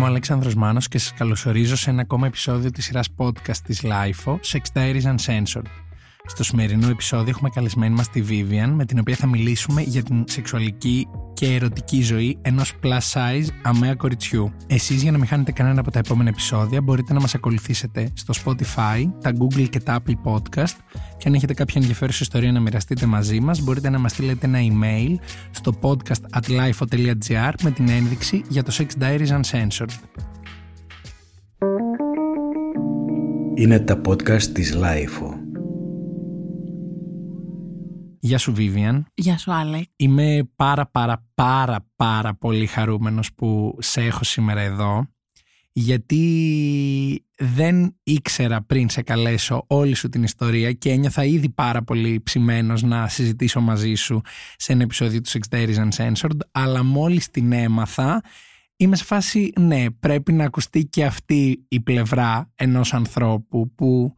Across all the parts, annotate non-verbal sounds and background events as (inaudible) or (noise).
Είμαι ο Αλέξανδρος Μάνος και σας καλωσορίζω σε ένα ακόμα επεισόδιο της σειράς podcast της LIFO, Sex Diaries Uncensored. Στο σημερινό επεισόδιο έχουμε καλεσμένη μας τη Vivian, με την οποία θα μιλήσουμε για την σεξουαλική και ερωτική ζωή ενός plus size αμαία κοριτσιού. Εσείς για να μην χάνετε κανένα από τα επόμενα επεισόδια μπορείτε να μας ακολουθήσετε στο Spotify, τα Google και τα Apple Podcast και αν έχετε κάποια ενδιαφέρουσα ιστορία να μοιραστείτε μαζί μας μπορείτε να μας στείλετε ένα email στο podcast at lifeo.gr με την ένδειξη για το Sex Diaries Uncensored. Είναι τα podcast της Lifeo. Γεια σου Vivian. Γεια σου Άλεκ. Είμαι πάρα πάρα πάρα πάρα πολύ χαρούμενος που σε έχω σήμερα εδώ γιατί δεν ήξερα πριν σε καλέσω όλη σου την ιστορία και ένιωθα ήδη πάρα πολύ ψημένος να συζητήσω μαζί σου σε ένα επεισόδιο του Sex Diaries Uncensored αλλά μόλις την έμαθα είμαι σε φάση ναι πρέπει να ακουστεί και αυτή η πλευρά ενός ανθρώπου που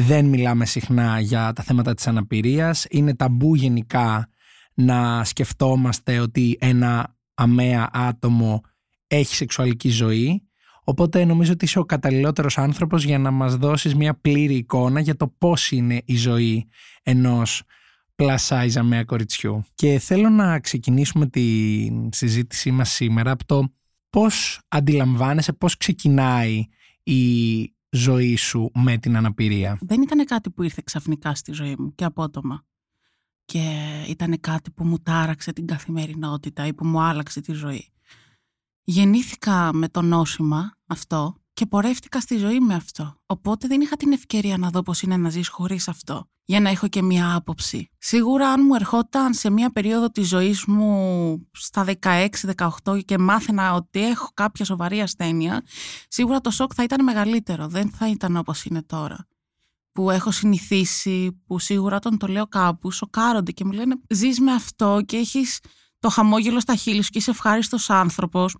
δεν μιλάμε συχνά για τα θέματα της αναπηρίας. Είναι ταμπού γενικά να σκεφτόμαστε ότι ένα αμαία άτομο έχει σεξουαλική ζωή. Οπότε νομίζω ότι είσαι ο καταλληλότερος άνθρωπος για να μας δώσεις μια πλήρη εικόνα για το πώς είναι η ζωή ενός plus size αμαία κοριτσιού. Και θέλω να ξεκινήσουμε τη συζήτησή μας σήμερα από το πώς αντιλαμβάνεσαι, πώς ξεκινάει η ζωή σου με την αναπηρία. Δεν ήταν κάτι που ήρθε ξαφνικά στη ζωή μου και απότομα. Και ήταν κάτι που μου τάραξε την καθημερινότητα ή που μου άλλαξε τη ζωή. Γεννήθηκα με το νόσημα αυτό και πορεύτηκα στη ζωή με αυτό. Οπότε δεν είχα την ευκαιρία να δω πώς είναι να ζεις χωρίς αυτό για να έχω και μία άποψη. Σίγουρα αν μου ερχόταν σε μία περίοδο της ζωής μου στα 16-18 και μάθαινα ότι έχω κάποια σοβαρή ασθένεια, σίγουρα το σοκ θα ήταν μεγαλύτερο, δεν θα ήταν όπως είναι τώρα. Που έχω συνηθίσει, που σίγουρα όταν το λέω κάπου σοκάρονται και μου λένε ζεις με αυτό και έχεις το χαμόγελο στα χείλη σου και είσαι ευχάριστος άνθρωπος.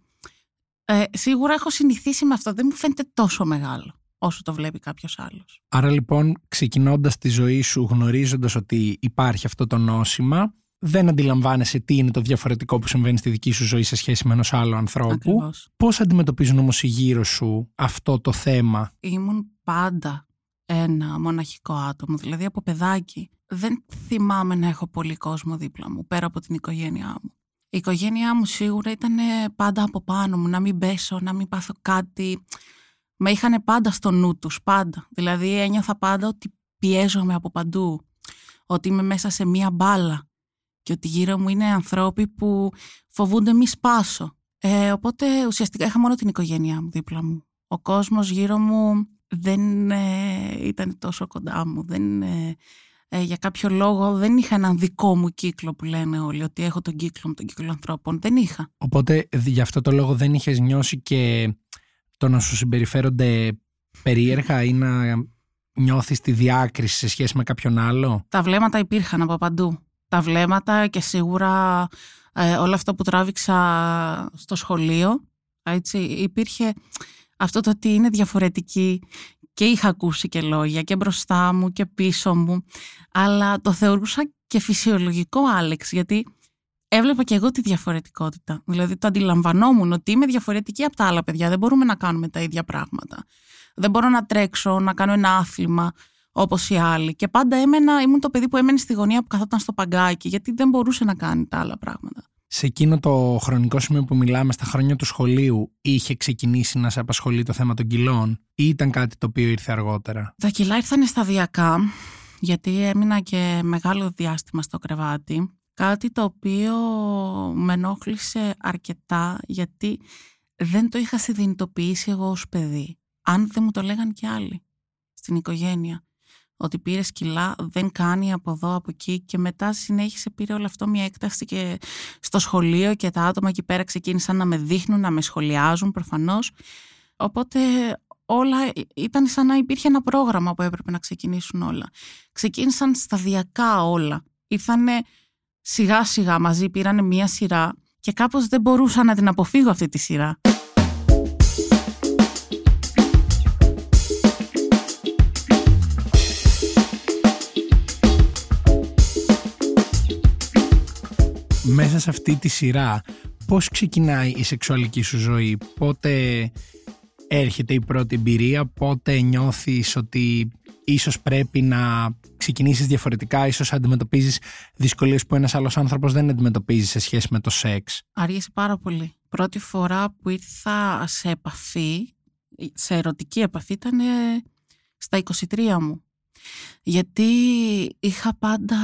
Ε, σίγουρα έχω συνηθίσει με αυτό, δεν μου φαίνεται τόσο μεγάλο όσο το βλέπει κάποιος άλλος. Άρα λοιπόν ξεκινώντας τη ζωή σου γνωρίζοντας ότι υπάρχει αυτό το νόσημα δεν αντιλαμβάνεσαι τι είναι το διαφορετικό που συμβαίνει στη δική σου ζωή σε σχέση με ενός άλλου ανθρώπου. Ακριβώς. Πώς αντιμετωπίζουν όμως οι γύρω σου αυτό το θέμα; Ήμουν πάντα ένα μοναχικό άτομο, δηλαδή από παιδάκι. Δεν θυμάμαι να έχω πολύ κόσμο δίπλα μου, πέρα από την οικογένειά μου. Η οικογένειά μου σίγουρα ήταν πάντα από πάνω μου, να μην πέσω, να μην πάθω κάτι με είχαν πάντα στο νου τους, πάντα. Δηλαδή ένιωθα πάντα ότι πιέζομαι από παντού, ότι είμαι μέσα σε μία μπάλα και ότι γύρω μου είναι ανθρώποι που φοβούνται μη σπάσω. Ε, οπότε ουσιαστικά είχα μόνο την οικογένειά μου δίπλα μου. Ο κόσμος γύρω μου δεν ε, ήταν τόσο κοντά μου, δεν, ε, ε, για κάποιο λόγο δεν είχα έναν δικό μου κύκλο που λένε όλοι, ότι έχω τον κύκλο μου, τον κύκλο ανθρώπων. Δεν είχα. Οπότε γι' αυτό το λόγο δεν είχες νιώσει και το να σου συμπεριφέρονται περίεργα ή να νιώθεις τη διάκριση σε σχέση με κάποιον άλλο; Τα βλέμματα υπήρχαν από παντού. Τα βλέμματα και σίγουρα ε, όλο αυτό που τράβηξα στο σχολείο, έτσι, υπήρχε αυτό το ότι είναι διαφορετική και είχα ακούσει και λόγια και μπροστά μου και πίσω μου, αλλά το θεωρούσα και φυσιολογικό Άλεξ, γιατί έβλεπα και εγώ τη διαφορετικότητα. Δηλαδή το αντιλαμβανόμουν ότι είμαι διαφορετική από τα άλλα παιδιά. Δεν μπορούμε να κάνουμε τα ίδια πράγματα. Δεν μπορώ να τρέξω, να κάνω ένα άθλημα όπως οι άλλοι. Και πάντα έμενα, ήμουν το παιδί που έμενε στη γωνία που καθόταν στο παγκάκι, γιατί δεν μπορούσε να κάνει τα άλλα πράγματα. Σε εκείνο το χρονικό σημείο που μιλάμε, στα χρόνια του σχολείου, είχε ξεκινήσει να σε απασχολεί το θέμα των κιλών, ή ήταν κάτι το οποίο ήρθε αργότερα; Τα κιλά ήρθαν σταδιακά, γιατί έμεινα και μεγάλο διάστημα στο κρεβάτι Κάτι το οποίο με ενόχλησε αρκετά γιατί δεν το είχα συνειδητοποιήσει εγώ ως παιδί. Αν δεν μου το λέγαν και άλλοι στην οικογένεια. Ότι πήρε κιλά, δεν κάνει από εδώ, από εκεί και μετά συνέχισε πήρε όλο αυτό μια έκταση και στο σχολείο και τα άτομα εκεί πέρα ξεκίνησαν να με δείχνουν, να με σχολιάζουν προφανώς. Οπότε όλα ήταν σαν να υπήρχε ένα πρόγραμμα που έπρεπε να ξεκινήσουν όλα. Ξεκίνησαν σταδιακά όλα. Ήρθανε σιγά σιγά μαζί πήραν μία σειρά και κάπως δεν μπορούσα να την αποφύγω αυτή τη σειρά. Μέσα σε αυτή τη σειρά πώς ξεκινάει η σεξουαλική σου ζωή, πότε έρχεται η πρώτη εμπειρία, πότε νιώθεις ότι ίσως πρέπει να ξεκινήσεις διαφορετικά, ίσως αντιμετωπίζεις δυσκολίες που ένας άλλος άνθρωπος δεν αντιμετωπίζει σε σχέση με το σεξ; Άργησε πάρα πολύ. Πρώτη φορά που ήρθα σε επαφή, σε ερωτική επαφή, ήταν στα 23 μου. Γιατί είχα πάντα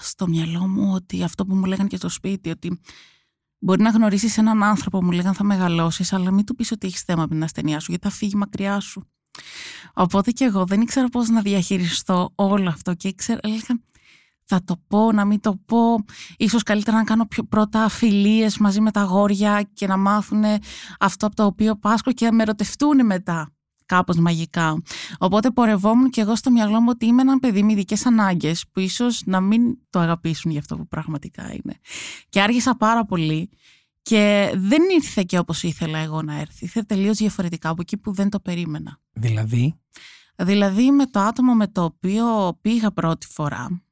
στο μυαλό μου ότι αυτό που μου λέγανε και στο σπίτι, ότι μπορεί να γνωρίσεις έναν άνθρωπο, μου λέγανε θα μεγαλώσεις, αλλά μην του πεις ότι έχεις θέμα με την ασθενεία σου, γιατί θα φύγει μακριά σου. Οπότε και εγώ δεν ήξερα πώς να διαχειριστώ όλο αυτό και ήξερα, έλεγα, θα το πω, να μην το πω. Ίσως καλύτερα να κάνω πιο πρώτα φιλίες μαζί με τα γόρια και να μάθουν αυτό από το οποίο πάσχω και να με ερωτευτούν μετά κάπως μαγικά. Οπότε πορευόμουν και εγώ στο μυαλό μου ότι είμαι ένα παιδί με ειδικές ανάγκες που ίσως να μην το αγαπήσουν για αυτό που πραγματικά είναι. Και άργησα πάρα πολύ και δεν ήρθε και όπως ήθελα εγώ να έρθει. Ήρθε τελείως διαφορετικά από εκεί που δεν το περίμενα. Δηλαδή; Δηλαδή με το άτομο με το οποίο πήγα πρώτη φορά,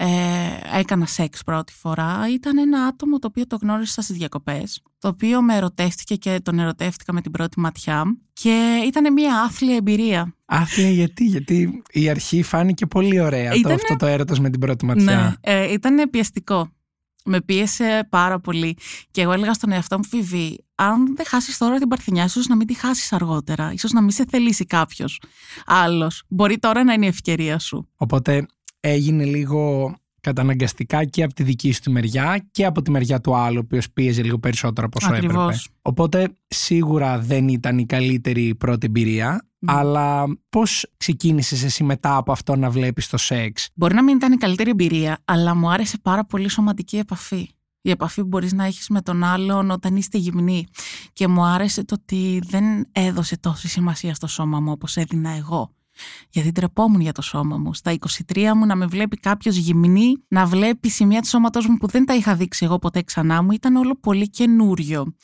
ε, έκανα σεξ πρώτη φορά, ήταν ένα άτομο το οποίο το γνώρισα στις διακοπές, το οποίο με ερωτεύτηκε και τον ερωτεύτηκα με την πρώτη ματιά και ήταν μια άθλια εμπειρία. Άθλια γιατί, γιατί η αρχή φάνηκε πολύ ωραία το, αυτό το έρωτος με την πρώτη ματιά. Ναι, ε, ήταν πιεστικό με πίεσε πάρα πολύ. Και εγώ έλεγα στον εαυτό μου, Φιβή, αν δεν χάσεις τώρα την παρθενιά, ίσως να μην τη χάσεις αργότερα. ίσως να μην σε θελήσει κάποιος άλλος. Μπορεί τώρα να είναι η ευκαιρία σου. Οπότε έγινε λίγο καταναγκαστικά και από τη δική σου τη μεριά και από τη μεριά του άλλου, ο οποίος πίεζε λίγο περισσότερο από όσο Ακριβώς. έπρεπε. Οπότε σίγουρα δεν ήταν η καλύτερη πρώτη εμπειρία. Αλλά πώς ξεκίνησες εσύ μετά από αυτό να βλέπεις το σεξ; Μπορεί να μην ήταν η καλύτερη εμπειρία, αλλά μου άρεσε πάρα πολύ η σωματική επαφή. Η επαφή που μπορείς να έχεις με τον άλλον όταν είστε γυμνοί. Και μου άρεσε το ότι δεν έδωσε τόση σημασία στο σώμα μου όπως έδινα εγώ. Γιατί τρεπόμουν για το σώμα μου. Στα 23 μου να με βλέπει κάποιος γυμνή, να βλέπει σημεία του σώματός μου που δεν τα είχα δείξει εγώ ποτέ ξανά μου, ήταν όλο πολύ καινούριο.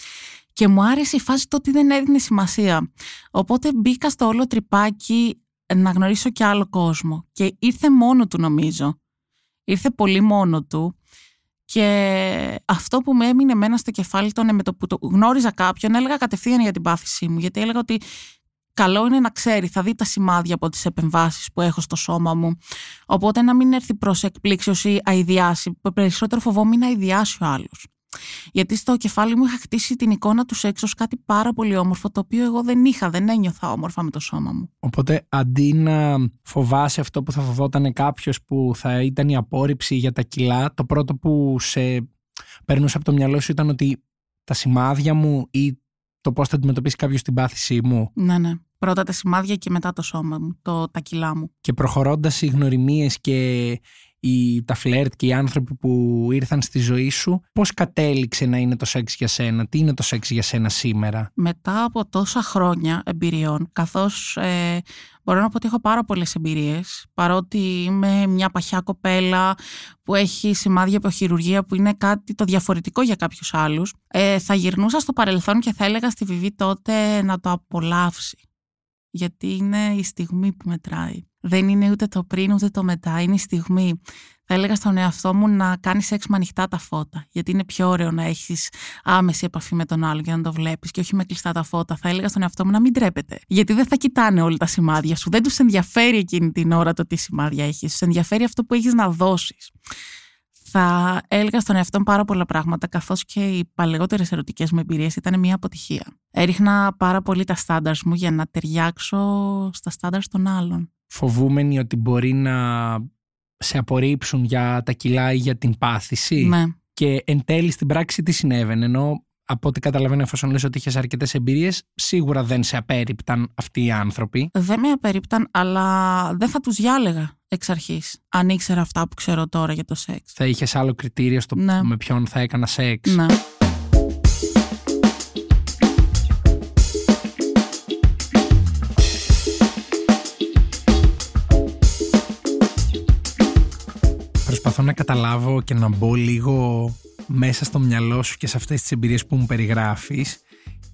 Και μου άρεσε η φάση το ότι δεν έδινε σημασία. Οπότε μπήκα στο όλο τρυπάκι να γνωρίσω και άλλο κόσμο. Και ήρθε μόνο του νομίζω. Ήρθε πολύ μόνο του. Και αυτό που με έμεινε μένα στο κεφάλι ήταν με το που το γνώριζα κάποιον, έλεγα κατευθείαν για την πάθησή μου. Γιατί έλεγα ότι καλό είναι να ξέρει, θα δει τα σημάδια από τις επεμβάσεις που έχω στο σώμα μου. Οπότε να μην έρθει προς εκπλήξεως ή αηδιάσει. Περισσότερο φοβόμουν να αηδιάσει ο άλλος. Γιατί στο κεφάλι μου είχα χτίσει την εικόνα τους σεξ ως κάτι πάρα πολύ όμορφο, το οποίο εγώ δεν είχα, δεν ένιωθα όμορφα με το σώμα μου. Οπότε αντί να φοβάσαι αυτό που θα φοβόταν κάποιος που θα ήταν η απόρριψη για τα κιλά, το πρώτο που σε περνούσε από το μυαλό σου ήταν ότι τα σημάδια μου ή το πώς θα αντιμετωπίσει κάποιος την πάθησή μου. Ναι, ναι. Πρώτα τα σημάδια και μετά το σώμα μου, το, τα κιλά μου. Και προχωρώντας οι γνωριμίες και οι, τα φλερτ και οι άνθρωποι που ήρθαν στη ζωή σου, πώς κατέληξε να είναι το σεξ για σένα, τι είναι το σεξ για σένα σήμερα; Μετά από τόσα χρόνια εμπειριών, καθώς ε, μπορώ να πω ότι έχω πάρα πολλές εμπειρίες, παρότι είμαι μια παχιά κοπέλα που έχει σημάδια από χειρουργία που είναι κάτι το διαφορετικό για κάποιους άλλους, ε, θα γυρνούσα στο παρελθόν και θα έλεγα στη Βιβή τότε να το απολαύσει. Γιατί είναι η στιγμή που μετράει. Δεν είναι ούτε το πριν ούτε το μετά, είναι η στιγμή. Θα έλεγα στον εαυτό μου να κάνεις σεξ με ανοιχτά τα φώτα. Γιατί είναι πιο ωραίο να έχεις άμεση επαφή με τον άλλο για να το βλέπεις και όχι με κλειστά τα φώτα. Θα έλεγα στον εαυτό μου να μην τρέπεται. Γιατί δεν θα κοιτάνε όλα τα σημάδια σου. Δεν τους ενδιαφέρει εκείνη την ώρα το τι σημάδια έχεις. Τους ενδιαφέρει αυτό που έχεις να δώσεις. Θα έλεγα στον εαυτό μου πάρα πολλά πράγματα, καθώς και οι παλαιότερες ερωτικές μου εμπειρίες ήταν μια αποτυχία. Έριχνα πάρα πολύ τα στάνταρ μου για να ταιριάξω στα στάνταρ των άλλων φοβούμενοι ότι μπορεί να σε απορρίψουν για τα κιλά ή για την πάθηση. Ναι. Και εν τέλει στην πράξη τι συνέβαινε. Ενώ από ό,τι καταλαβαίνω, εφόσον λες ότι είχες αρκετές εμπειρίες, σίγουρα δεν σε απέρριπταν αυτοί οι άνθρωποι. Δεν με απέρριπταν, αλλά δεν θα τους διάλεγα εξ αρχής. Αν ήξερα αυτά που ξέρω τώρα για το σεξ. Θα είχες άλλο κριτήριο στο ναι. με ποιον θα έκανα σεξ. Ναι. Προσπαθώ να καταλάβω και να μπω λίγο μέσα στο μυαλό σου και σε αυτές τις εμπειρίες που μου περιγράφεις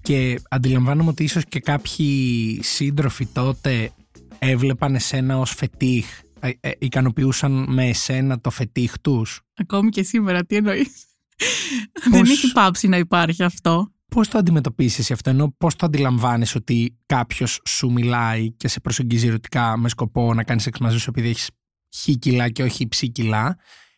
και αντιλαμβάνομαι ότι ίσως και κάποιοι σύντροφοι τότε έβλεπαν εσένα ως φετίχ, ε, ε, ικανοποιούσαν με εσένα το φετίχ τους; Ακόμη και σήμερα, τι εννοείς; (laughs) Δεν έχει πάψει να υπάρχει αυτό. Πώς το αντιμετωπίσεις αυτό, ενώ πώς το αντιλαμβάνεις ότι κάποιος σου μιλάει και σε προσεγγίζει ερωτικά με σκοπό να κάνεις σεξ μαζί σου επειδή έχεις χ κιλά και όχι ψ κιλά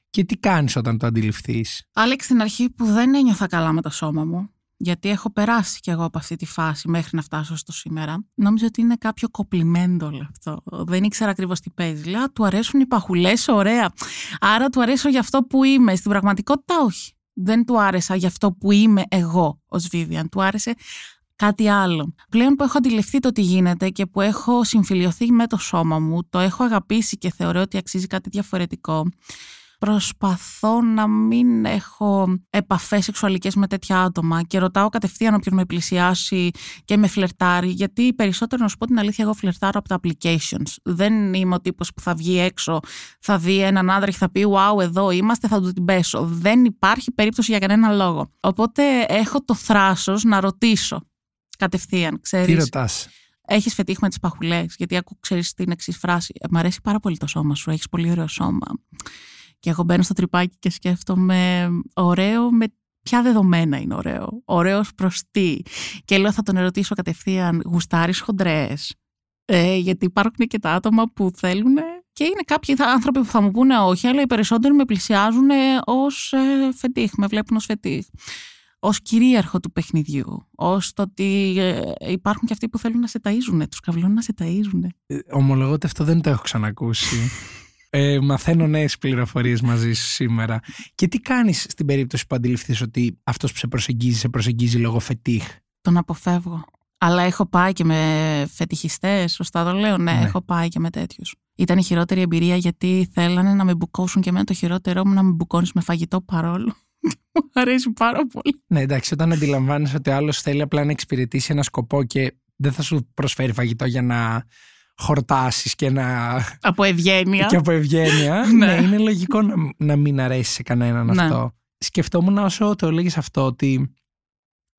και τι κάνεις όταν το αντιληφθείς; Άλεξ, στην αρχή που δεν ένιωθα καλά με το σώμα μου, γιατί έχω περάσει κι εγώ από αυτή τη φάση μέχρι να φτάσω στο σήμερα, νόμιζα ότι είναι κάποιο κοπλιμέντο όλο αυτό. Δεν ήξερα ακριβώς τι παίζει. Λέω, του αρέσουν οι παχουλές, ωραία. Άρα του αρέσω για αυτό που είμαι. Στην πραγματικότητα, όχι. Δεν του άρεσα για αυτό που είμαι εγώ ως Βίβιαν. Του άρεσε κάτι άλλο. Πλέον που έχω αντιληφθεί το τι γίνεται και που έχω συμφιλειωθεί με το σώμα μου, το έχω αγαπήσει και θεωρώ ότι αξίζει κάτι διαφορετικό προσπαθώ να μην έχω επαφές σεξουαλικές με τέτοια άτομα και ρωτάω κατευθείαν όποιον με πλησιάσει και με φλερτάρει γιατί περισσότερο να σου πω την αλήθεια εγώ φλερτάρω από τα applications. Δεν είμαι ο τύπος που θα βγει έξω, θα δει έναν άντρα και θα πει wow εδώ είμαστε, θα του την πέσω. Δεν υπάρχει περίπτωση για κανένα λόγο. Οπότε έχω το θράσος να ρωτήσω κατευθείαν. Ξέρεις. Τι ρωτάς; Έχεις φετύχει με τις παχουλές, γιατί ακούω, ξέρεις την εξή φράση. Μ' αρέσει πάρα πολύ το σώμα σου, έχεις πολύ ωραίο σώμα. Και εγώ μπαίνω στο τρυπάκι και σκέφτομαι ωραίο με ποια δεδομένα είναι ωραίο. Ωραίος προς τι. Και λέω θα τον ερωτήσω κατευθείαν, γουστάρεις χοντρές. Ε, γιατί υπάρχουν και τα άτομα που θέλουν και είναι κάποιοι άνθρωποι που θα μου πούνε όχι, αλλά οι περισσότεροι με πλησιάζουν ως ε, φετίχ, με βλέπουν ως φετίχ. Ω κυρίαρχο του παιχνιδιού. Ω το ότι ε, υπάρχουν και αυτοί που θέλουν να σε ταΐζουν, τους καυλώνουν να σε ταΐζουν. Ε, ομολογώ ότι αυτό δεν το έχω ξανακούσει. (laughs) Ε, μαθαίνω νέες πληροφορίες μαζί σου σήμερα. Και τι κάνεις στην περίπτωση που αντιληφθείς ότι αυτός που σε προσεγγίζει, σε προσεγγίζει λόγω φετίχ; Τον αποφεύγω. Αλλά έχω πάει και με φετιχιστές, σωστά το λέω; Ναι, ναι, έχω πάει και με τέτοιους. Ήταν η χειρότερη εμπειρία γιατί θέλανε να με μπουκώσουν και εμένα το χειρότερό μου να με μπουκώνεις με φαγητό παρόλο. Μου αρέσει πάρα πολύ. Ναι, εντάξει, όταν αντιλαμβάνει ότι ο άλλος θέλει απλά να εξυπηρετήσει ένα σκοπό και δεν θα σου προσφέρει φαγητό για να χορτάσεις και να. Από ευγένεια. Και από ευγένεια. (laughs) ναι. ναι, είναι λογικό να, να μην αρέσει σε κανέναν ναι. αυτό. Σκεφτόμουν όσο το έλεγες αυτό ότι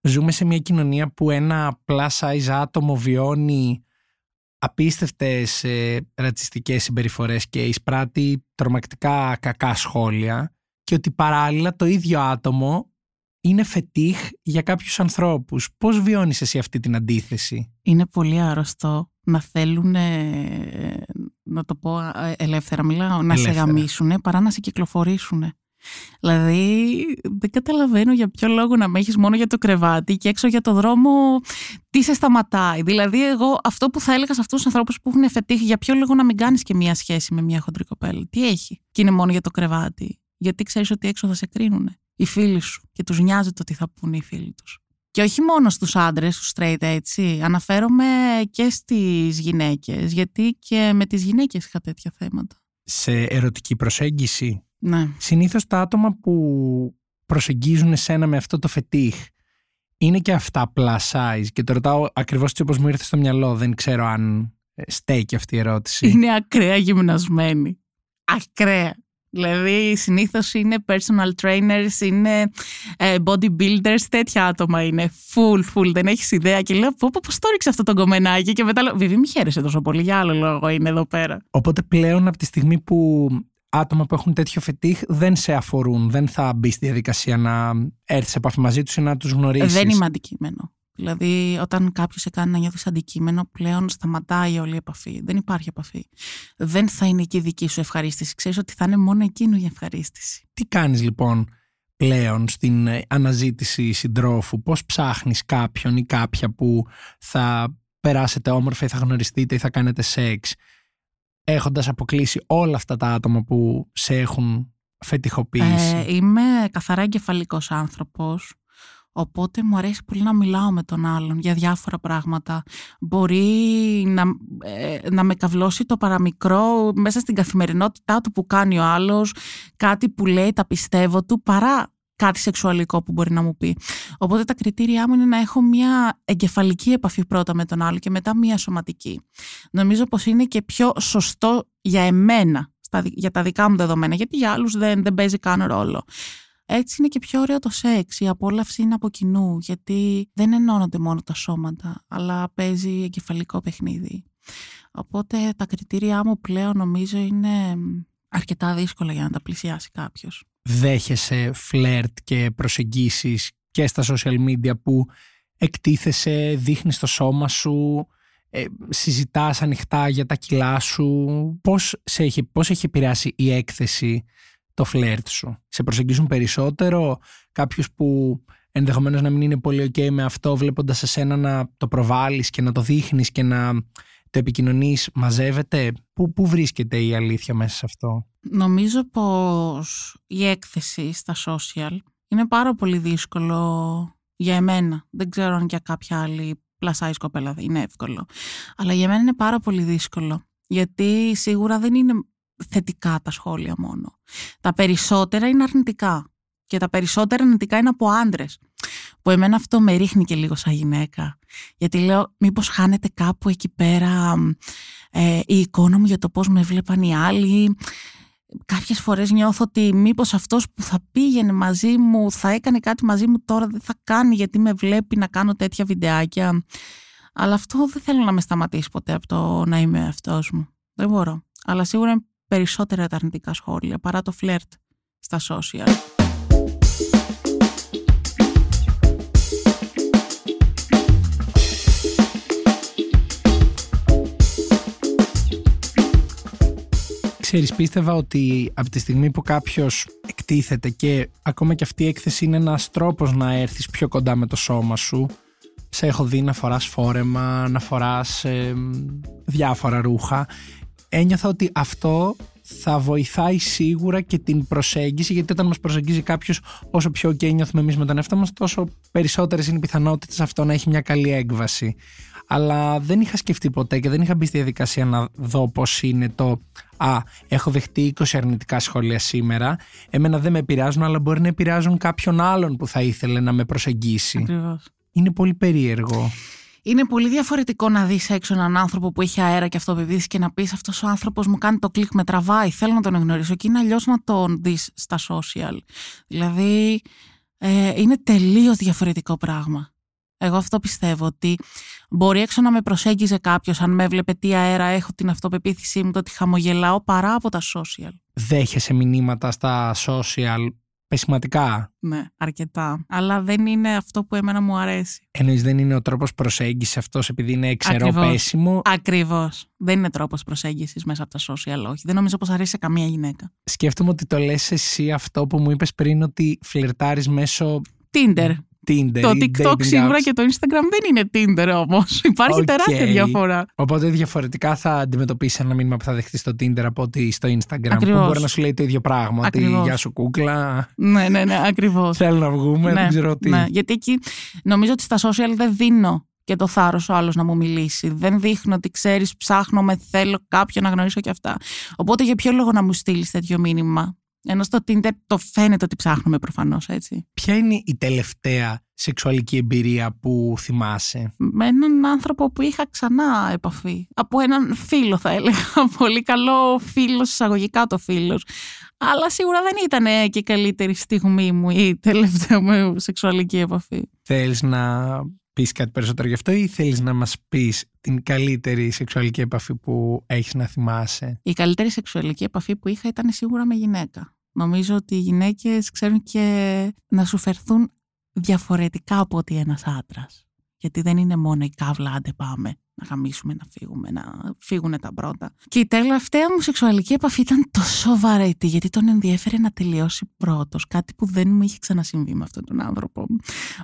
ζούμε σε μια κοινωνία που ένα plus size άτομο βιώνει απίστευτες ε, ρατσιστικές συμπεριφορές και εισπράττει τρομακτικά κακά σχόλια και ότι παράλληλα το ίδιο άτομο είναι φετίχ για κάποιους ανθρώπους. Πώς βιώνεις εσύ αυτή την αντίθεση; Είναι πολύ άρρωστο να θέλουν, να το πω ε, ελεύθερα μιλάω, να σε γαμίσουν παρά να σε κυκλοφορήσουν. Δηλαδή δεν καταλαβαίνω για ποιο λόγο να με έχεις μόνο για το κρεβάτι και έξω για το δρόμο τι σε σταματάει. Δηλαδή εγώ αυτό που θα έλεγα σε αυτούς τους ανθρώπους που έχουν φετύχει για ποιο λόγο να μην κάνεις και μία σχέση με μία χοντρή κοπέλα. Τι έχει και είναι μόνο για το κρεβάτι. Γιατί ξέρεις ότι έξω θα σε κρίνουν οι φίλοι σου και τους νοιάζει το τι θα πούνε οι φίλοι τους. Και όχι μόνο στους άντρες, στους straight έτσι, αναφέρομαι και στις γυναίκες, γιατί και με τις γυναίκες είχα τέτοια θέματα. Σε ερωτική προσέγγιση. Ναι. Συνήθως τα άτομα που προσεγγίζουν εσένα με αυτό το φετίχ είναι και αυτά plus size; Και το ρωτάω ακριβώς έτσι όπως μου ήρθε στο μυαλό, δεν ξέρω αν στέκει αυτή η ερώτηση. Είναι ακραία γυμνασμένη. Ακραία. Δηλαδή συνήθως είναι personal trainers, είναι ε, bodybuilders, τέτοια άτομα είναι. Full, full, δεν έχεις ιδέα. Και λέω, πω, πώς το ρίξε αυτό το κομμενάκι. Και μετά λέω, Βιβί, μη χαίρεσαι τόσο πολύ. Για άλλο λόγο είναι εδώ πέρα. Οπότε πλέον από τη στιγμή που άτομα που έχουν τέτοιο φετίχ δεν σε αφορούν, δεν θα μπεις στη διαδικασία να έρθεις σε επαφή μαζί τους ή να τους γνωρίσεις. Δεν είμαι αντικείμενο. Δηλαδή, όταν κάποιος σε κάνει να νιώθεις αντικείμενο, πλέον σταματάει όλη η επαφή. Δεν υπάρχει επαφή. Δεν θα είναι εκεί δική σου ευχαρίστηση. Ξέρεις ότι θα είναι μόνο εκείνο η ευχαρίστηση. Τι κάνεις λοιπόν πλέον στην ε, αναζήτηση συντρόφου, πώς ψάχνεις κάποιον ή κάποια που θα περάσετε όμορφα ή θα γνωριστείτε ή θα κάνετε σεξ έχοντας αποκλείσει όλα αυτά τα άτομα που σε έχουν φετιχοποιήσει. Ε, είμαι καθαρά εγκεφαλικός άνθρωπος Οπότε μου αρέσει πολύ να μιλάω με τον άλλον για διάφορα πράγματα. Μπορεί να, ε, να με καυλώσει το παραμικρό μέσα στην καθημερινότητά του που κάνει ο άλλος, κάτι που λέει, τα πιστεύω του, παρά κάτι σεξουαλικό που μπορεί να μου πει. Οπότε τα κριτήριά μου είναι να έχω μια εγκεφαλική επαφή πρώτα με τον άλλο και μετά μια σωματική. Νομίζω πως είναι και πιο σωστό για εμένα, για τα δικά μου δεδομένα, γιατί για άλλους δεν, δεν παίζει καν ρόλο. Έτσι είναι και πιο ωραίο το σεξ. Η απόλαυση είναι από κοινού, γιατί δεν ενώνονται μόνο τα σώματα, αλλά παίζει εγκεφαλικό παιχνίδι. Οπότε τα κριτήριά μου πλέον νομίζω είναι αρκετά δύσκολα για να τα πλησιάσει κάποιος. Δέχεσαι φλερτ και προσεγγίσεις και στα social media που εκτίθεσαι, δείχνεις το σώμα σου, ε, συζητάς ανοιχτά για τα κιλά σου. Πώς, σε έχει, πώς έχει επηρεάσει η έκθεση το φλερτ σου. Σε προσεγγίζουν περισσότερο κάποιους που ενδεχομένως να μην είναι πολύ ok με αυτό βλέποντας εσένα να το προβάλλεις και να το δείχνεις και να το επικοινωνείς μαζεύεται; Πού, πού βρίσκεται η αλήθεια μέσα σε αυτό; Νομίζω πως η έκθεση στα social είναι πάρα πολύ δύσκολο για εμένα. Δεν ξέρω αν για κάποια άλλη πλασάει κοπέλα είναι εύκολο. Αλλά για μένα είναι πάρα πολύ δύσκολο. Γιατί σίγουρα δεν είναι θετικά τα σχόλια μόνο. Τα περισσότερα είναι αρνητικά. Και τα περισσότερα αρνητικά είναι από άντρες. Που εμένα αυτό με ρίχνει και λίγο σαν γυναίκα. Γιατί λέω, μήπως χάνεται κάπου εκεί πέρα ε, η εικόνα μου για το πώς με βλέπαν οι άλλοι. Κάποιες φορές νιώθω ότι μήπως αυτός που θα πήγαινε μαζί μου, θα έκανε κάτι μαζί μου τώρα δεν θα κάνει γιατί με βλέπει να κάνω τέτοια βιντεάκια. Αλλά αυτό δεν θέλω να με σταματήσει ποτέ από το να είμαι αυτός μου. Δεν μπορώ. Αλλά σίγουρα είναι περισσότερα τα αρνητικά σχόλια παρά το φλερτ στα social. Ξέρεις, πίστευα ότι από τη στιγμή που κάποιος εκτίθεται και ακόμα και αυτή η έκθεση είναι ένας τρόπος να έρθεις πιο κοντά με το σώμα σου, σε έχω δει να φοράς φόρεμα, να φοράς διάφορα ρούχα, ένιωθα ότι αυτό θα βοηθάει σίγουρα και την προσέγγιση, γιατί όταν μας προσεγγίζει κάποιος όσο πιο ok νιώθουμε εμείς με τον εαυτό μας, τόσο περισσότερες είναι οι πιθανότητες αυτό να έχει μια καλή έκβαση αλλά δεν είχα σκεφτεί ποτέ και δεν είχα μπει στη διαδικασία να δω πώς είναι το «Α, έχω δεχτεί 20 αρνητικά σχόλια σήμερα, εμένα δεν με επηρεάζουν, αλλά μπορεί να επηρεάζουν κάποιον άλλον που θα ήθελε να με προσεγγίσει». Ακριβώς. Είναι πολύ περίεργο. Είναι πολύ διαφορετικό να δεις έξω έναν άνθρωπο που έχει αέρα και αυτοπεποίθηση και να πεις αυτός ο άνθρωπος μου κάνει το κλικ, με τραβάει, θέλω να τον γνωρίσω και είναι αλλιώς να τον δεις στα social. Δηλαδή ε, είναι τελείως διαφορετικό πράγμα. Εγώ αυτό πιστεύω ότι μπορεί έξω να με προσέγγιζε κάποιος αν με έβλεπε τι αέρα έχω την αυτοπεποίθησή μου, το ότι χαμογελάω παρά από τα social. Δέχεσαι μηνύματα στα social πεσηματικά. Ναι, αρκετά. Αλλά δεν είναι αυτό που εμένα μου αρέσει. Εννοείς δεν είναι ο τρόπος προσέγγισης αυτός επειδή είναι ξερό πέσιμο; Ακριβώς. Δεν είναι τρόπος προσέγγισης μέσα από τα social, όχι. Δεν νομίζω πως αρέσει σε καμία γυναίκα. Σκέφτομαι ότι το λες εσύ αυτό που μου είπες πριν ότι φλερτάρεις μέσω Tinder. Tinder. Το TikTok σίγουρα και το Instagram δεν είναι Tinder όμως. (laughs) Υπάρχει okay. τεράστια διαφορά. Οπότε διαφορετικά θα αντιμετωπίσεις ένα μήνυμα που θα δεχτείς στο Tinder από ότι στο Instagram. Ακριβώς. Που μπορεί να σου λέει το ίδιο πράγμα. Ακριβώς. Ότι γεια σου κούκλα. Ναι, ναι, ναι, ακριβώς. Θέλω να βγούμε, ναι, δεν ξέρω τι. Ναι, γιατί εκεί νομίζω ότι στα social δεν δίνω και το θάρρος ο άλλος να μου μιλήσει. Δεν δείχνω ότι ξέρεις, ψάχνω με, θέλω κάποιον να γνωρίσω και αυτά. Οπότε για ποιο λόγο να μου στείλεις τέτοιο μήνυμα; Ενώ στο Tinder το φαίνεται ότι ψάχνουμε προφανώς, έτσι. Ποια είναι η τελευταία σεξουαλική εμπειρία που θυμάσαι; Με έναν άνθρωπο που είχα ξανά επαφή. Από έναν φίλο θα έλεγα. (laughs) Πολύ καλό φίλο, εισαγωγικά το φίλος. Αλλά σίγουρα δεν ήταν και η καλύτερη στιγμή μου η τελευταία μου σεξουαλική επαφή. Θέλεις να πεις κάτι περισσότερο γι' αυτό ή θέλεις να μας πεις την καλύτερη σεξουαλική επαφή που έχεις να θυμάσαι; Η καλύτερη σεξουαλική επαφή που είχα ήταν σίγουρα με γυναίκα. Νομίζω ότι οι γυναίκες ξέρουν και να σου φερθούν διαφορετικά από ότι ένας άντρας. Γιατί δεν είναι μόνο η κάβλα, άντε πάμε να γαμίσουμε, να φύγουμε, να φύγουν τα πρώτα. Και η τελευταία μου σεξουαλική επαφή ήταν τόσο βαρετή, γιατί τον ενδιέφερε να τελειώσει πρώτος. Κάτι που δεν μου είχε ξανασυμβεί με αυτόν τον άνθρωπο.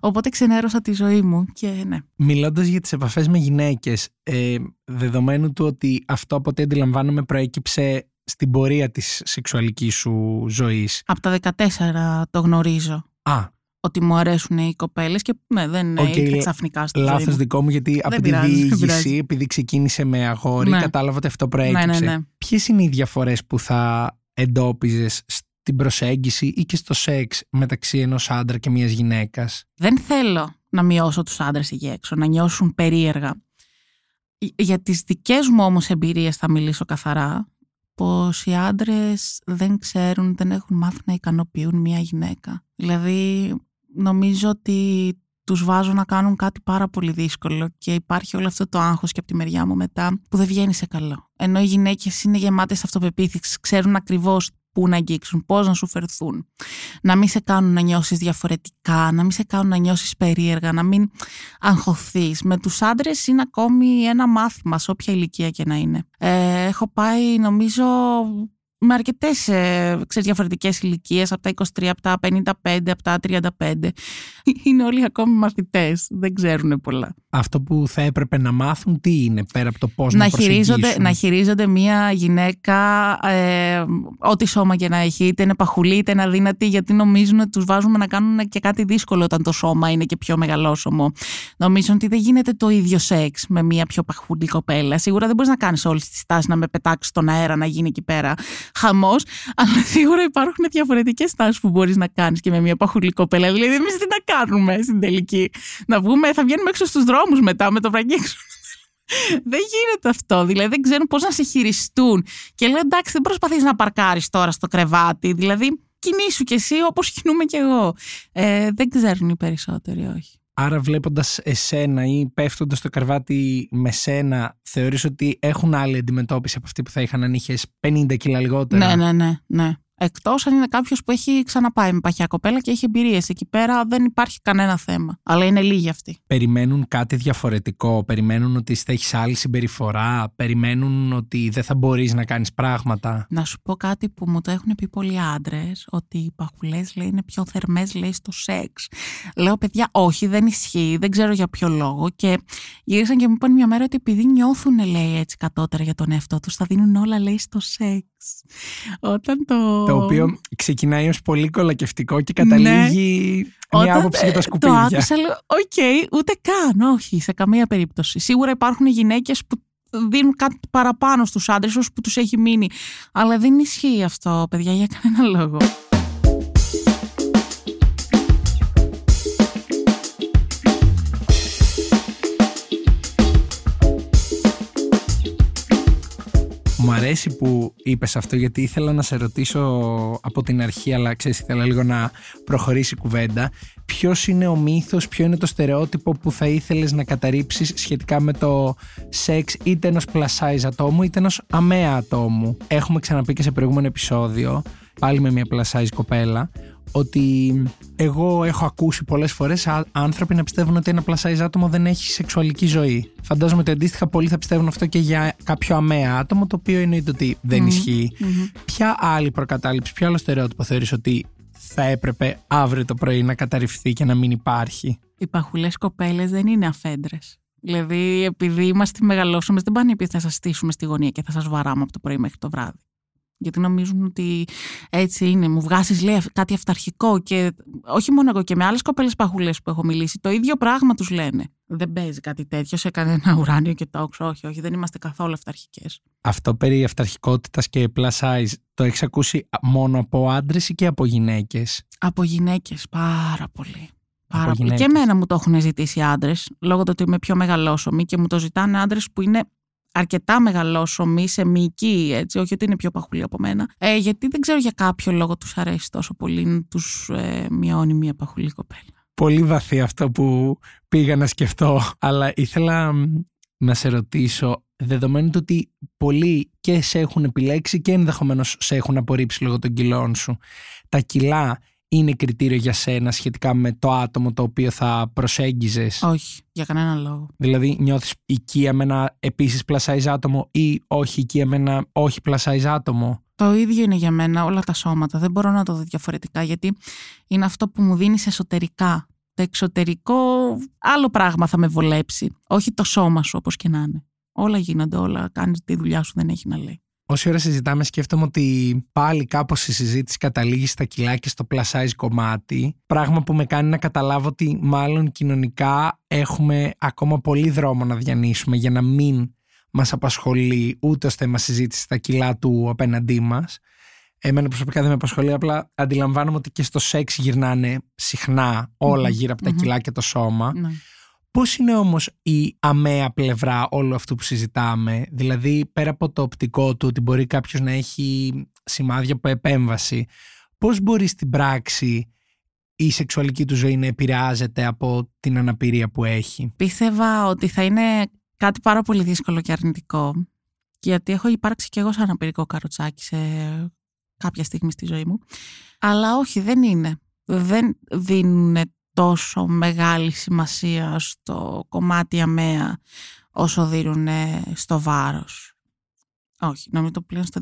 Οπότε ξενέρωσα τη ζωή μου και ναι. Μιλώντας για τις επαφές με γυναίκες, ε, δεδομένου του ότι αυτό από ό,τι αντιλαμβάνομαι προέκυψε στην πορεία της σεξουαλικής σου ζωής. Από τα 14 το γνωρίζω. Α, ότι μου αρέσουν οι κοπέλες και ναι, δεν είναι okay, ξαφνικά στη Λάθος δικό μου, γιατί από τη διήγηση, επειδή ξεκίνησε με αγόρι, ναι. κατάλαβα ότι αυτό προέκυψε. Ναι, ναι, ναι. Ποιες είναι οι διαφορές που θα εντόπιζες στην προσέγγιση ή και στο σεξ μεταξύ ενός άντρα και μιας γυναίκας; Δεν θέλω να μειώσω τους άντρες εκεί έξω, να νιώσουν περίεργα. Για τις δικές μου όμως εμπειρίες θα μιλήσω καθαρά πως οι άντρες δεν ξέρουν, δεν έχουν μάθει να ικανοποιούν μια γυναίκα. Δηλαδή νομίζω ότι τους βάζω να κάνουν κάτι πάρα πολύ δύσκολο και υπάρχει όλο αυτό το άγχος και από τη μεριά μου μετά που δεν βγαίνει σε καλό. Ενώ οι γυναίκες είναι γεμάτες αυτοπεποίθηση, ξέρουν ακριβώς πού να αγγίξουν, πώς να σου φερθούν. Να μην σε κάνουν να νιώσεις διαφορετικά, να μην σε κάνουν να νιώσεις περίεργα, να μην αγχωθείς. Με τους άντρες είναι ακόμη ένα μάθημα σε όποια ηλικία και να είναι. Ε, έχω πάει νομίζω με αρκετές ε, διαφορετικές ηλικίες, από τα 23, από τα 55, από τα 35. (laughs) Είναι όλοι ακόμη μαθητές. Δεν ξέρουν πολλά. Αυτό που θα έπρεπε να μάθουν, τι είναι πέρα από το πώς να, να χειρίζονται, Να χειρίζονται μία γυναίκα, ε, ό,τι σώμα και να έχει, είτε είναι παχουλή είτε είναι αδύνατη, γιατί νομίζουν ότι τους βάζουμε να κάνουν και κάτι δύσκολο όταν το σώμα είναι και πιο μεγαλόσωμο. Νομίζουν ότι δεν γίνεται το ίδιο σεξ με μία πιο παχουλή κοπέλα. Σίγουρα δεν μπορείς να κάνεις όλες τις τάσεις να με πετάξεις στον αέρα να γίνει εκεί πέρα χαμός, αλλά (laughs) σίγουρα υπάρχουν διαφορετικές τάσεις που μπορείς να κάνεις και με μια παχουλή κοπέλα. Δηλαδή, εμείς τι να κάνουμε στην τελική; Να βγούμε, θα βγαίνουμε έξω στους δρόμους μετά με το βραγί έξω. (laughs) δεν γίνεται αυτό. Δηλαδή δεν ξέρουν πώς να σε χειριστούν. Και λέω εντάξει, δεν προσπαθείς να παρκάρεις τώρα στο κρεβάτι. Δηλαδή κινήσου κι εσύ όπως κινούμε κι εγώ. Ε, δεν ξέρουν οι περισσότεροι, όχι. Άρα βλέποντας εσένα ή πέφτοντας στο καρβάτι με σένα θεωρείς ότι έχουν άλλη αντιμετώπιση από αυτή που θα είχαν αν είχες 50 κιλά λιγότερα; Ναι, ναι, ναι, ναι. Εκτός αν είναι κάποιος που έχει ξαναπάει με παχιά κοπέλα και έχει εμπειρίες. Εκεί πέρα δεν υπάρχει κανένα θέμα. Αλλά είναι λίγοι αυτοί. Περιμένουν κάτι διαφορετικό. Περιμένουν ότι θα έχεις άλλη συμπεριφορά. Περιμένουν ότι δεν θα μπορείς να κάνεις πράγματα. Να σου πω κάτι που μου το έχουν πει πολλοί άντρες. Ότι οι παχουλές λέει είναι πιο θερμές, λέει στο σεξ. Λέω παιδιά, όχι, δεν ισχύει. Δεν ξέρω για ποιο λόγο. Και γύρισαν και μου είπαν μια μέρα ότι επειδή νιώθουν, λέει έτσι κατώτερα για τον εαυτό τους, τα δίνουν όλα, λέει στο σεξ. Όταν το. Το οποίο ξεκινάει ως πολύ κολακευτικό και καταλήγει ναι. μια άποψη για τα σκουπίδια. Το άκουσα, λέω, οκ, ούτε καν, όχι, σε καμία περίπτωση. Σίγουρα υπάρχουν γυναίκες που δίνουν κάτι παραπάνω στους άντρες όσο που τους έχει μείνει. Αλλά δεν ισχύει αυτό, παιδιά, για κανένα λόγο. Μου αρέσει που είπες αυτό γιατί ήθελα να σε ρωτήσω από την αρχή αλλά ξέρεις ήθελα λίγο να προχωρήσει η κουβέντα. Ποιος είναι ο μύθος, ποιο είναι το στερεότυπο που θα ήθελες να καταρρύψεις σχετικά με το σεξ είτε ενός plus size ατόμου είτε ενός αμαία ατόμου; Έχουμε ξαναπεί και σε προηγούμενο επεισόδιο πάλι με μια plus size κοπέλα ότι εγώ έχω ακούσει πολλές φορές άνθρωποι να πιστεύουν ότι ένα plus άτομο δεν έχει σεξουαλική ζωή. Φαντάζομαι ότι αντίστοιχα πολλοί θα πιστεύουν αυτό και για κάποιο αμαία άτομο, το οποίο εννοείται ότι δεν ισχυει Ποια άλλη προκατάληψη, ποιο άλλο στερεότυπο θεωρείς ότι θα έπρεπε αύριο το πρωί να καταρριφθεί και να μην υπάρχει; Οι παχουλές κοπέλες δεν είναι αφέντρες. Δηλαδή, επειδή είμαστε μεγαλώσουμε, δεν πάνε επειδή θα σας στήσουμε στη γωνία και θα σας βαράμε από το πρωί μέχρι το βράδυ γιατί νομίζουν ότι έτσι είναι. Μου βγάζεις λέει κάτι αυταρχικό και όχι μόνο εγώ και με άλλες κοπέλες παχουλές που έχω μιλήσει, το ίδιο πράγμα τους λένε. Δεν παίζει κάτι τέτοιο σε κανένα ουράνιο και τόξο. Όχι, όχι, δεν είμαστε καθόλου αυταρχικές. Αυτό περί αυταρχικότητας και plus size το έχεις ακούσει μόνο από άντρες ή και από γυναίκες; Από γυναίκες, πάρα πολύ. Πάρα πολύ. Και εμένα μου το έχουν ζητήσει άντρες, λόγω του ότι είμαι πιο μεγαλόσωμη και μου το ζητάνε άντρες που είναι αρκετά μεγαλόσωμη, σε μυϊκή, έτσι, όχι ότι είναι πιο παχουλή από μένα, ε, γιατί δεν ξέρω για κάποιο λόγο τους αρέσει τόσο πολύ να τους ε, μειώνει μια παχουλή κοπέλα. Πολύ βαθύ αυτό που πήγα να σκεφτώ, αλλά ήθελα να σε ρωτήσω, δεδομένου ότι πολλοί και σε έχουν επιλέξει και ενδεχομένως σε έχουν απορρίψει λόγω των κιλών σου, τα κιλά είναι κριτήριο για σένα σχετικά με το άτομο το οποίο θα προσέγγιζες; Όχι, για κανένα λόγο. Δηλαδή, νιώθεις οικία με ένα επίσης πλασάιζ άτομο ή όχι οικία με ένα όχι πλασάιζ άτομο; Το ίδιο είναι για μένα όλα τα σώματα. Δεν μπορώ να το δω διαφορετικά γιατί είναι αυτό που μου δίνεις εσωτερικά. Το εξωτερικό άλλο πράγμα θα με βολέψει. Όχι το σώμα σου όπως και να είναι. Όλα γίνονται, όλα. Κάνεις τη δουλειά σου, δεν έχει να λέει. Όση ώρα συζητάμε, σκέφτομαι ότι πάλι κάπως η συζήτηση καταλήγει στα κιλά και στο plus size κομμάτι. Πράγμα που με κάνει να καταλάβω ότι μάλλον κοινωνικά έχουμε ακόμα πολύ δρόμο να διανύσουμε για να μην μας απασχολεί ούτε ω θέμα συζήτηση στα κιλά του απέναντί μας. Εμένα προσωπικά δεν με απασχολεί, απλά αντιλαμβάνομαι ότι και στο σεξ γυρνάνε συχνά γύρω από τα κιλά και το σώμα. Ναι. Πώς είναι όμως η αμαία πλευρά όλου αυτού που συζητάμε, δηλαδή πέρα από το οπτικό του ότι μπορεί κάποιος να έχει σημάδια από επέμβαση, πώς μπορεί στην πράξη η σεξουαλική του ζωή να επηρεάζεται από την αναπηρία που έχει; Πίστευα ότι θα είναι κάτι πάρα πολύ δύσκολο και αρνητικό. Γιατί έχω υπάρξει κι εγώ σαν αναπηρικό καροτσάκι σε κάποια στιγμή στη ζωή μου. Αλλά όχι, δεν είναι. Δεν δίνουν τόσο μεγάλη σημασία στο κομμάτι αμαία όσο δίνουν στο βάρος. Όχι, νομίζω το πλέον στο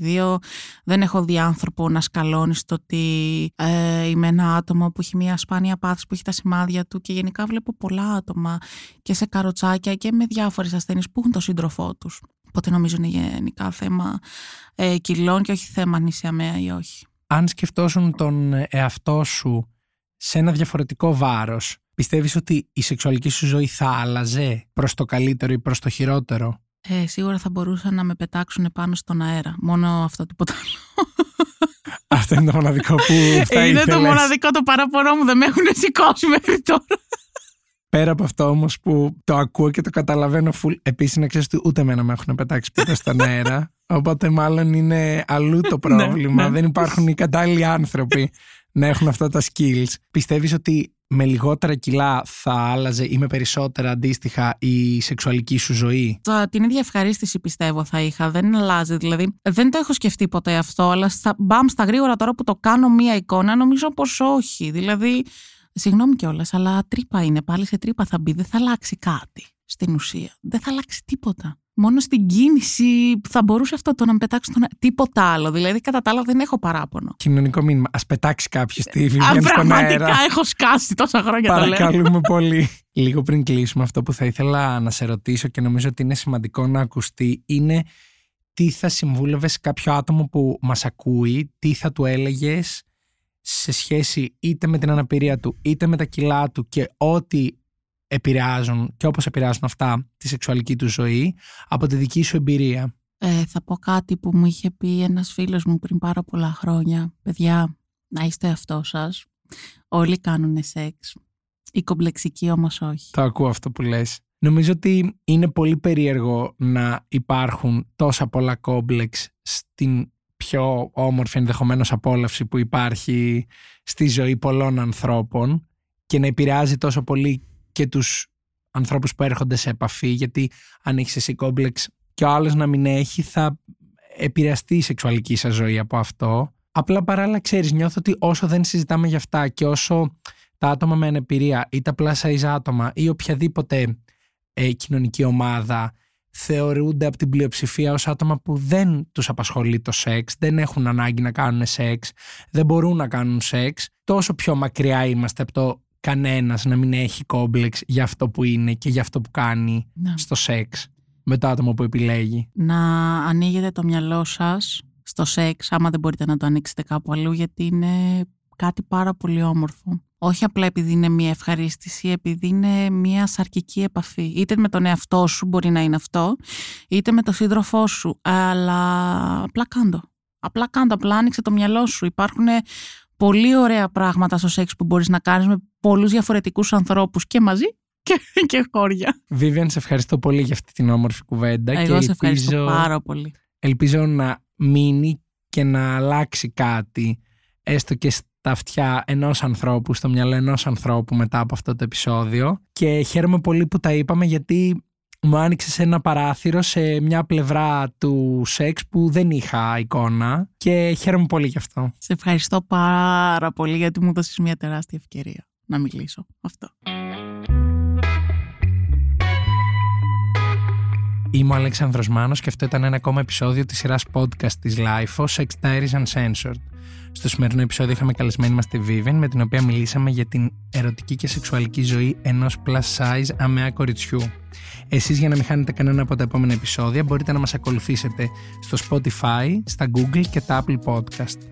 2022 δεν έχω δει άνθρωπο να σκαλώνει στο ότι ε, είμαι ένα άτομο που έχει μια σπάνια πάθηση που έχει τα σημάδια του και γενικά βλέπω πολλά άτομα και σε καροτσάκια και με διάφορες ασθένειες που έχουν το σύντροφό τους. Οπότε νομίζω είναι γενικά θέμα ε, κιλών και όχι θέμα νησιαμέα ή όχι. Αν σκεφτόσουν τον εαυτό σου σε ένα διαφορετικό βάρος, πιστεύεις ότι η σεξουαλική σου ζωή θα άλλαζε προς το καλύτερο ή προς το χειρότερο; Ε, σίγουρα θα μπορούσαν να με πετάξουν πάνω στον αέρα. Μόνο αυτό τίποτα άλλο. (laughs) Αυτό είναι το μοναδικό που θα Είναι ήθελες. το μοναδικό το παραπονό μου. Δεν με έχουν σηκώσει μέχρι τώρα. Πέρα από αυτό όμως που το ακούω και το καταλαβαίνω full, επίσης να ξέρεις ότι ούτε εμένα με έχουν πετάξει ποτέ στον αέρα. (laughs) Οπότε μάλλον είναι αλλού το πρόβλημα. ναι. Δεν υπάρχουν οι κατάλληλοι άνθρωποι να έχουν αυτά τα skills. Πιστεύεις ότι με λιγότερα κιλά θα άλλαζε ή με περισσότερα αντίστοιχα η σεξουαλική σου ζωή; Τα- Την ίδια ευχαρίστηση πιστεύω θα είχα. Δεν αλλάζει. Δηλαδή, δεν το έχω σκεφτεί ποτέ αυτό, αλλά στα, μπαμ στα γρήγορα τώρα που το κάνω μία εικόνα, νομίζω πως όχι. Δηλαδή, συγγνώμη κιόλας, αλλά τρύπα είναι. Πάλι σε τρύπα θα μπει. Δεν θα αλλάξει κάτι στην ουσία. Δεν θα αλλάξει τίποτα. Μόνο στην κίνηση θα μπορούσε αυτό το να με πετάξει στον. αέρα. Τίποτα άλλο. Δηλαδή, κατά τα άλλα, δεν έχω παράπονο. Κοινωνικό μήνυμα. Α πετάξει κάποιος τη Α, Vivian στον πραγματικά αέρα. έχω σκάσει τόσα χρόνια το λέω. Παρακαλούμε πολύ. Λίγο πριν κλείσουμε, αυτό που θα ήθελα να σε ρωτήσω και νομίζω ότι είναι σημαντικό να ακουστεί είναι τι θα συμβούλευες σε κάποιο άτομο που μας ακούει, τι θα του έλεγες σε σχέση είτε με την αναπηρία του είτε με τα κιλά του και ό,τι επηρεάζουν και όπως επηρεάζουν αυτά τη σεξουαλική του ζωή από τη δική σου εμπειρία. Ε, θα πω κάτι που μου είχε πει ένας φίλος μου πριν πάρα πολλά χρόνια. Παιδιά, να είστε αυτό σας. Όλοι κάνουν σεξ. Οι κομπλεξικοί όμως όχι. Το ακούω αυτό που λες. Νομίζω ότι είναι πολύ περίεργο να υπάρχουν τόσα πολλά κόμπλεξ στην πιο όμορφη ενδεχομένως απόλαυση που υπάρχει στη ζωή πολλών ανθρώπων και να επηρεάζει τόσο πολύ και τους ανθρώπους που έρχονται σε επαφή γιατί αν έχεις εσύ κόμπλεξ και ο άλλος να μην έχει θα επηρεαστεί η σεξουαλική σας ζωή από αυτό. Απλά παράλληλα ξέρεις νιώθω ότι όσο δεν συζητάμε για αυτά και όσο τα άτομα με ανεπηρία ή τα plus size άτομα ή οποιαδήποτε ε, κοινωνική ομάδα θεωρούνται από την πλειοψηφία ως άτομα που δεν τους απασχολεί το σεξ, δεν έχουν ανάγκη να κάνουν σεξ, δεν μπορούν να κάνουν σεξ, τόσο πιο μακριά είμαστε από το κανένας να μην έχει κόμπλεξ για αυτό που είναι και για αυτό που κάνει Να. στο σεξ με το άτομο που επιλέγει. να ανοίγετε το μυαλό σας στο σεξ, άμα δεν μπορείτε να το ανοίξετε κάπου αλλού, γιατί είναι κάτι πάρα πολύ όμορφο. Όχι απλά επειδή είναι μια ευχαρίστηση, επειδή είναι μια σαρκική επαφή. Είτε με τον εαυτό σου μπορεί να είναι αυτό, είτε με τον σύντροφό σου. Αλλά απλά κάντο. Απλά κάντο, απλά άνοιξε το μυαλό σου. Υπάρχουν πολύ ωραία πράγματα στο σεξ που μπορείς να κάνεις με πολλούς διαφορετικούς ανθρώπους και μαζί και, (laughs) και χώρια. Vivian, σε ευχαριστώ πολύ για αυτή την όμορφη κουβέντα Εγώ και σε ευχαριστώ ελπίζω, πάρα πολύ. ελπίζω να μείνει και να αλλάξει κάτι έστω και στα αυτιά ενός ανθρώπου, στο μυαλό ενός ανθρώπου μετά από αυτό το επεισόδιο και χαίρομαι πολύ που τα είπαμε γιατί μου άνοιξε ένα παράθυρο σε μια πλευρά του σεξ που δεν είχα εικόνα και χαίρομαι πολύ γι' αυτό. Σε ευχαριστώ πάρα πολύ γιατί μου δώσεις μια τεράστια ευκαιρία να μιλήσω. Αυτό. Είμαι ο Αλέξανδρος Μάνος και αυτό ήταν ένα ακόμα επεισόδιο της σειράς podcast της LIFO, Sex Diaries Uncensored. Στο σημερινό επεισόδιο είχαμε καλεσμένη μας τη Vivian, με την οποία μιλήσαμε για την ερωτική και σεξουαλική ζωή ενός plus size αμαία κοριτσιού. Εσείς για να μην χάνετε κανένα από τα επόμενα επεισόδια μπορείτε να μας ακολουθήσετε στο Spotify, στα Google και τα Apple Podcast.